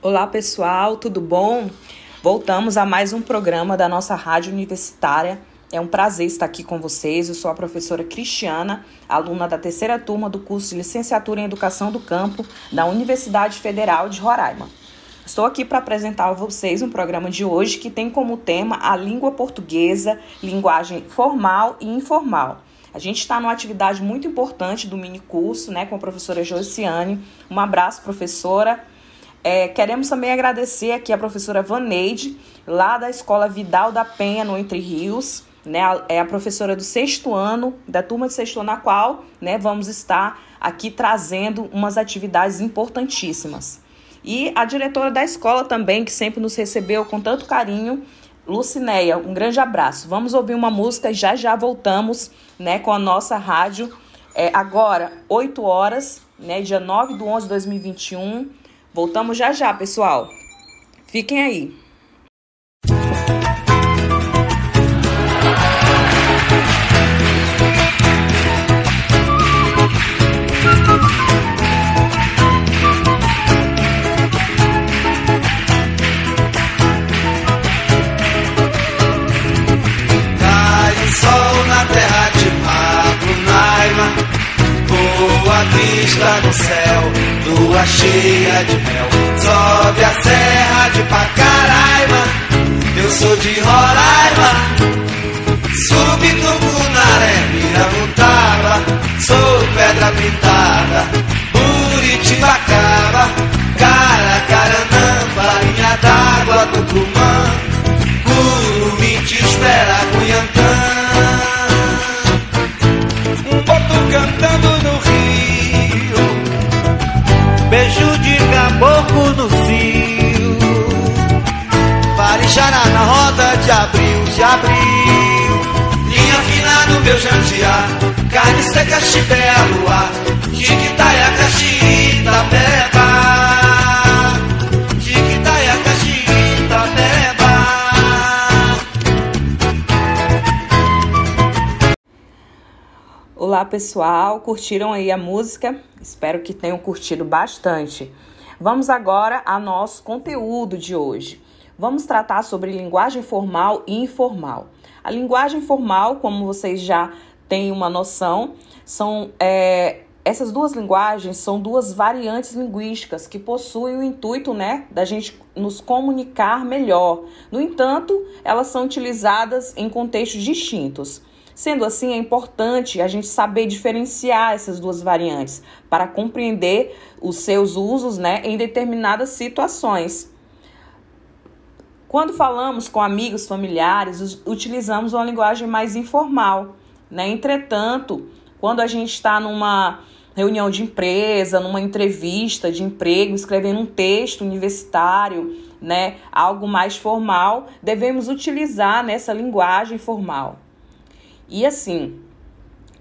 Olá pessoal, tudo bom? Voltamos a mais um programa da nossa rádio universitária. É um prazer estar aqui com vocês. Eu sou a professora Cristiana, aluna da terceira turma do curso de Licenciatura em Educação do Campo da Universidade Federal de Roraima. Estou aqui para apresentar a vocês um programa de hoje que tem como tema a língua portuguesa, linguagem formal e informal. A gente está numa atividade muito importante do mini curso, né, com a professora Josiane. Um abraço, professora. É, queremos também agradecer aqui a professora Vaneide, lá da Escola Vidal da Penha, no Entre Rios. Né, é a professora do sexto ano, da turma de sexto ano, na qual né, vamos estar aqui trazendo umas atividades importantíssimas. E a diretora da escola também, que sempre nos recebeu com tanto carinho, Lucinéia, um grande abraço. Vamos ouvir uma música e já já voltamos né, com a nossa rádio. É, agora, 8 horas, né, dia 9 de 11 de 2021. Voltamos já já, pessoal. Fiquem aí. Vista no céu, lua cheia de mel. Sobe a serra de Pacaraima. Eu sou de Roraima. Subi Tucunaré, Miramutaba Sou pedra pintada, Buritibacaba Caracaranamba, linha d'água, Tucumã jandiá Carne seca, chibé, a luar Jiquitaia, caxi, Itapeba Jiquitaia, caxi, Itapeba Olá, pessoal. Curtiram aí a música? Espero que tenham curtido bastante. Vamos agora ao nosso conteúdo de hoje. Vamos tratar sobre linguagem formal e informal. A linguagem formal, como vocês já têm uma noção, são é, essas duas linguagens são duas variantes linguísticas que possuem o intuito, né, da gente nos comunicar melhor. No entanto, elas são utilizadas em contextos distintos. Sendo assim, é importante a gente saber diferenciar essas duas variantes para compreender os seus usos né, em determinadas situações. Quando falamos com amigos, familiares, utilizamos uma linguagem mais informal. Né? Entretanto, quando a gente está numa reunião de empresa, numa entrevista de emprego, escrevendo um texto universitário, né, algo mais formal, devemos utilizar nessa linguagem formal. E assim,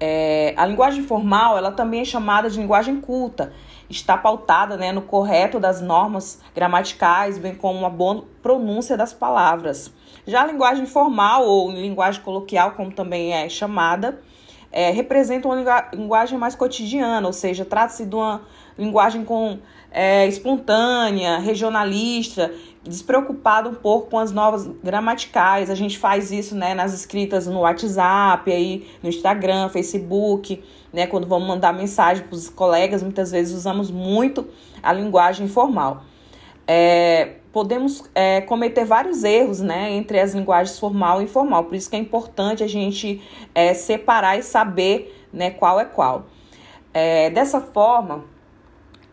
é, a linguagem formal, ela também é chamada de linguagem culta. Está pautada né, no correto das normas gramaticais, bem como uma boa pronúncia das palavras. Já a linguagem formal, ou linguagem coloquial, como também é chamada, é, representa uma linguagem mais cotidiana, ou seja, trata-se de uma linguagem com é, espontânea, regionalista, despreocupada um pouco com as novas gramaticais. A gente faz isso né, nas escritas no WhatsApp, aí, no Instagram, Facebook, né, quando vamos mandar mensagem para os colegas, muitas vezes usamos muito a linguagem formal. É, podemos é, cometer vários erros né, entre as linguagens formal e informal, por isso que é importante a gente é, separar e saber né, qual é qual. É, dessa forma,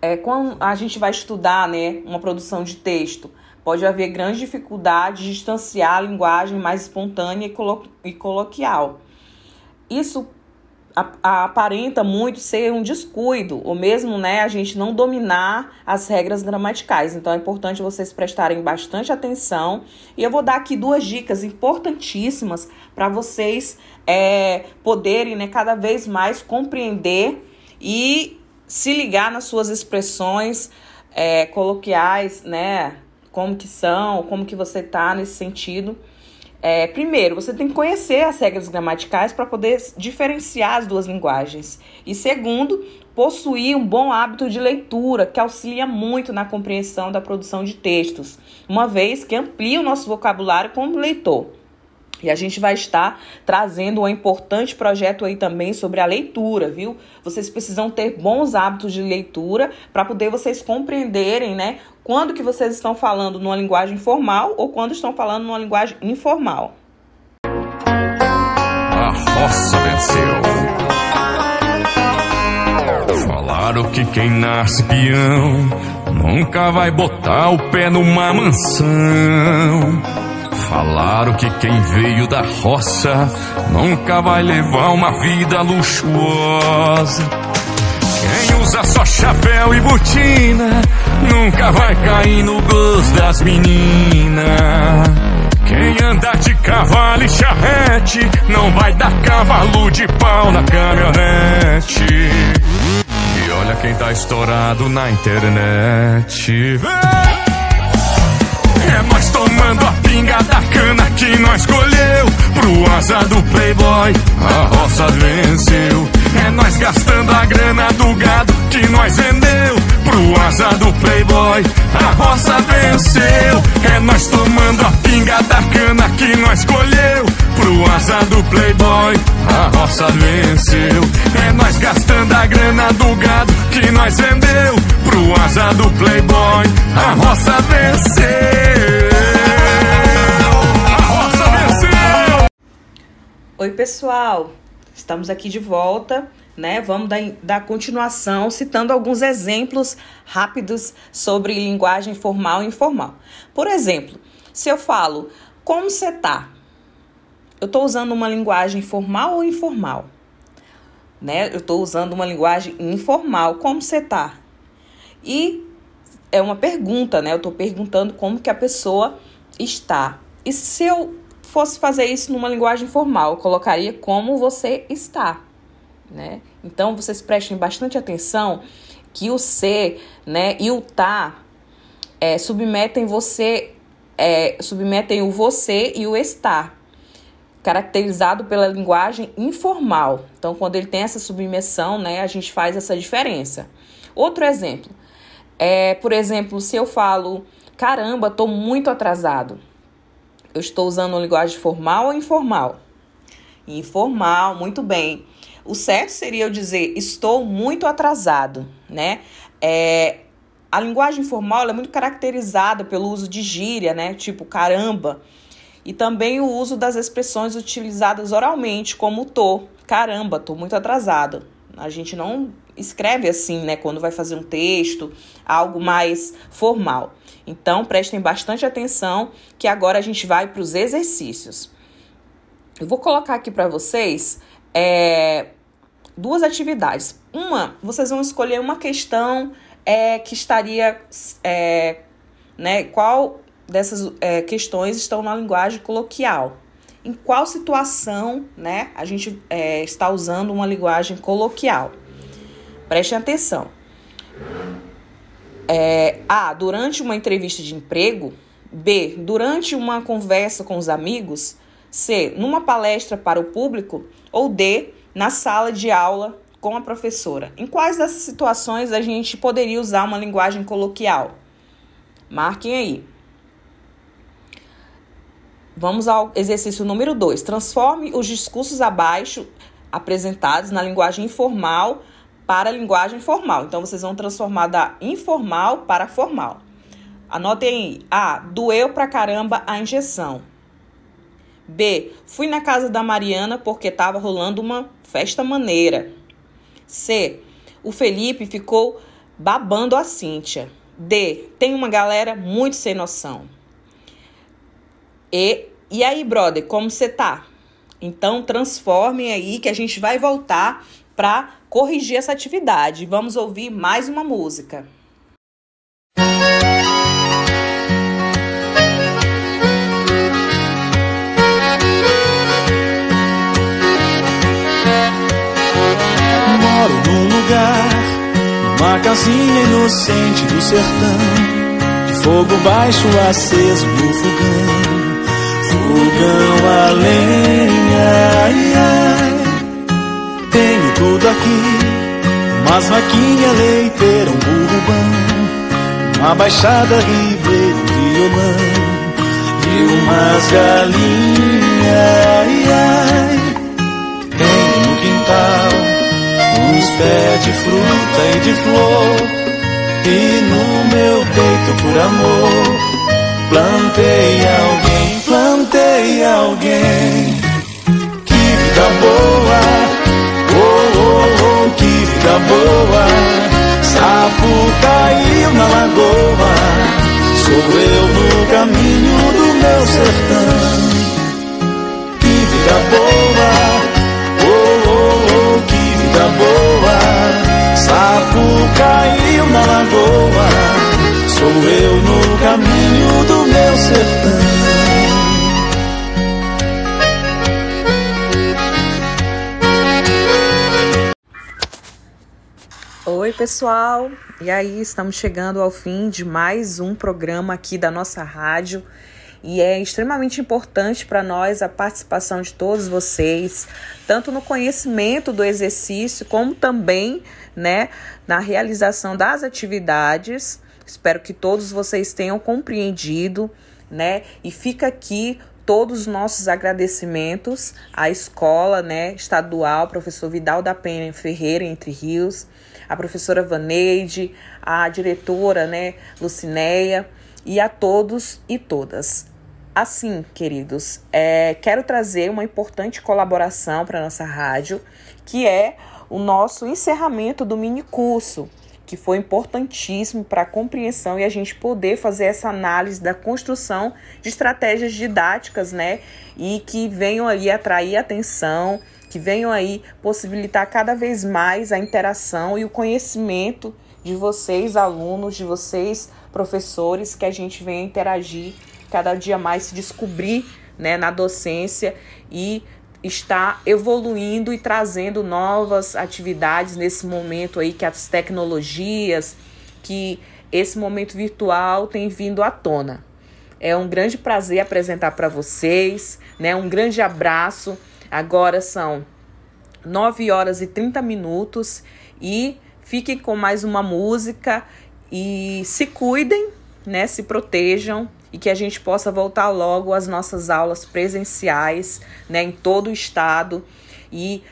é, quando a gente vai estudar né, uma produção de texto, pode haver grande dificuldade de distanciar a linguagem mais espontânea e, colo e coloquial. Isso aparenta muito ser um descuido, ou mesmo né, a gente não dominar as regras gramaticais. Então é importante vocês prestarem bastante atenção. E eu vou dar aqui duas dicas importantíssimas para vocês é, poderem né, cada vez mais compreender e se ligar nas suas expressões é, coloquiais, né? Como que são, como que você tá nesse sentido. É, primeiro, você tem que conhecer as regras gramaticais para poder diferenciar as duas linguagens. E segundo, possuir um bom hábito de leitura, que auxilia muito na compreensão da produção de textos, uma vez que amplia o nosso vocabulário como leitor. E a gente vai estar trazendo um importante projeto aí também sobre a leitura, viu? Vocês precisam ter bons hábitos de leitura para poder vocês compreenderem, né, quando que vocês estão falando numa linguagem formal ou quando estão falando numa linguagem informal. A roça venceu. Falaram que quem nasce peão nunca vai botar o pé numa mansão. Falaram que quem veio da roça nunca vai levar uma vida luxuosa. Quem usa só chapéu e botina nunca vai cair no gosto das meninas. Quem anda de cavalo e charrete não vai dar cavalo de pau na caminhonete. E olha quem tá estourado na internet. É nós tomando a pinga da cana que nós colheu. Pro asa do playboy, a roça venceu. É nós gastando a grana do gado que nós vendeu. Pro asa do playboy, a roça venceu. É nós tomando a pinga da cana que nós colheu. Pro asa do playboy, a roça venceu. É nós gastando a grana do gado que nós vendeu. Pro asa do playboy, a roça venceu. A roça venceu. Oi, pessoal. Estamos aqui de volta, né? Vamos dar, dar continuação citando alguns exemplos rápidos sobre linguagem formal e informal. Por exemplo, se eu falo como você tá? Eu estou usando uma linguagem formal ou informal? Né? Eu estou usando uma linguagem informal. Como você tá? E é uma pergunta, né? Eu estou perguntando como que a pessoa está. E se eu fosse fazer isso numa linguagem formal, eu colocaria como você está, né? Então vocês prestem bastante atenção que o ser, né, e o tá é, submetem você, é, submetem o você e o estar, caracterizado pela linguagem informal. Então, quando ele tem essa submissão, né, a gente faz essa diferença. Outro exemplo é, por exemplo, se eu falo, caramba, tô muito atrasado. Eu estou usando linguagem formal ou informal? Informal, muito bem. O certo seria eu dizer estou muito atrasado, né? É, a linguagem formal é muito caracterizada pelo uso de gíria, né? Tipo caramba. E também o uso das expressões utilizadas oralmente, como tô, caramba, tô muito atrasado. A gente não escreve assim, né, quando vai fazer um texto, algo mais formal. Então, prestem bastante atenção que agora a gente vai para os exercícios. Eu vou colocar aqui para vocês é, duas atividades. Uma, vocês vão escolher uma questão é, que estaria, é, né, qual dessas é, questões estão na linguagem coloquial. Em qual situação, né, a gente é, está usando uma linguagem coloquial. Prestem atenção. É, A. Durante uma entrevista de emprego. B. Durante uma conversa com os amigos. C. Numa palestra para o público. Ou D. Na sala de aula com a professora. Em quais dessas situações a gente poderia usar uma linguagem coloquial? Marquem aí. Vamos ao exercício número 2. Transforme os discursos abaixo apresentados na linguagem informal para a linguagem formal. Então, vocês vão transformar da informal para formal. Anotem aí. A. Doeu pra caramba a injeção. B. Fui na casa da Mariana porque estava rolando uma festa maneira. C. O Felipe ficou babando a Cíntia. D. Tem uma galera muito sem noção. E. E aí, brother, como você tá? Então, transformem aí que a gente vai voltar para corrigir essa atividade. Vamos ouvir mais uma música. Moro num lugar, numa casinha inocente do sertão, de fogo baixo aceso no fogão, fogão a lenha, ai, ai. Tenho tudo aqui, Umas vaquinha leiteira, um burro Uma baixada ribeira, um violão E umas galinhas, Tem no quintal Uns pés de fruta e de flor E no meu peito por amor Plantei alguém, plantei alguém. Que vida boa, oh, oh, oh, que vida boa. Sapo caiu na lagoa. Sou eu no caminho do meu sertão. Que vida boa, oh, oh, oh, que vida boa. Sapo caiu na lagoa. Sou eu no caminho do sertão. Oi, pessoal! E aí, estamos chegando ao fim de mais um programa aqui da nossa rádio. E é extremamente importante para nós a participação de todos vocês, tanto no conhecimento do exercício, como também né, na realização das atividades Espero que todos vocês tenham compreendido, né? E fica aqui todos os nossos agradecimentos à escola, né, estadual, professor Vidal da Penha Ferreira, Entre Rios, a professora Vaneide, a diretora, né, Lucinéia, e a todos e todas. Assim, queridos, é, quero trazer uma importante colaboração para nossa rádio, que é o nosso encerramento do mini curso que foi importantíssimo para a compreensão e a gente poder fazer essa análise da construção de estratégias didáticas, né? E que venham aí atrair atenção, que venham aí possibilitar cada vez mais a interação e o conhecimento de vocês, alunos, de vocês, professores, que a gente venha interagir cada dia mais, se descobrir né, na docência e está evoluindo e trazendo novas atividades nesse momento aí que as tecnologias, que esse momento virtual tem vindo à tona. É um grande prazer apresentar para vocês, né? Um grande abraço. Agora são 9 horas e 30 minutos e fiquem com mais uma música e se cuidem, né? Se protejam e que a gente possa voltar logo às nossas aulas presenciais, né, em todo o estado e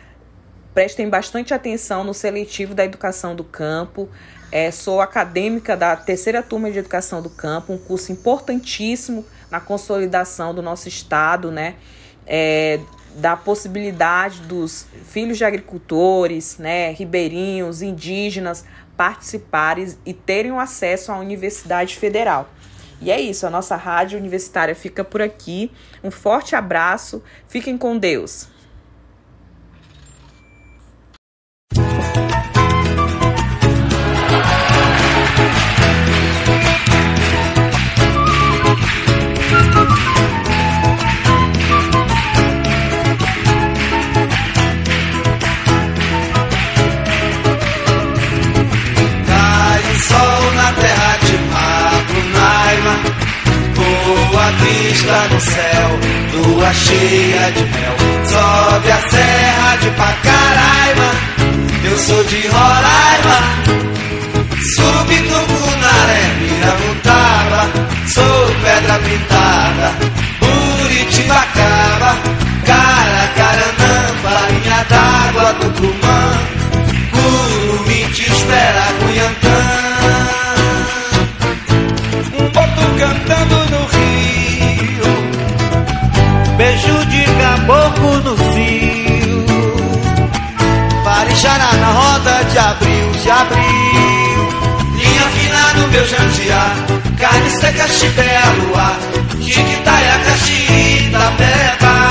prestem bastante atenção no seletivo da educação do campo. É, sou acadêmica da terceira turma de educação do campo, um curso importantíssimo na consolidação do nosso estado, né? É, da possibilidade dos filhos de agricultores, né, ribeirinhos, indígenas participarem e terem acesso à Universidade Federal. E é isso, a nossa rádio universitária fica por aqui. Um forte abraço, fiquem com Deus. De mel, sobe a serra de Pacaraima, eu sou de Roraima, subi Tucunaré, Miramutaba, sou pedra pintada, Buritibacaba, Caracaranamba, linha d'água, Tucumã, Curumim te espera, Cunhantã. abril. Linha fina no meu jandiá, carne seca, chipé, luar, tiquitaia, caxi, itapeba.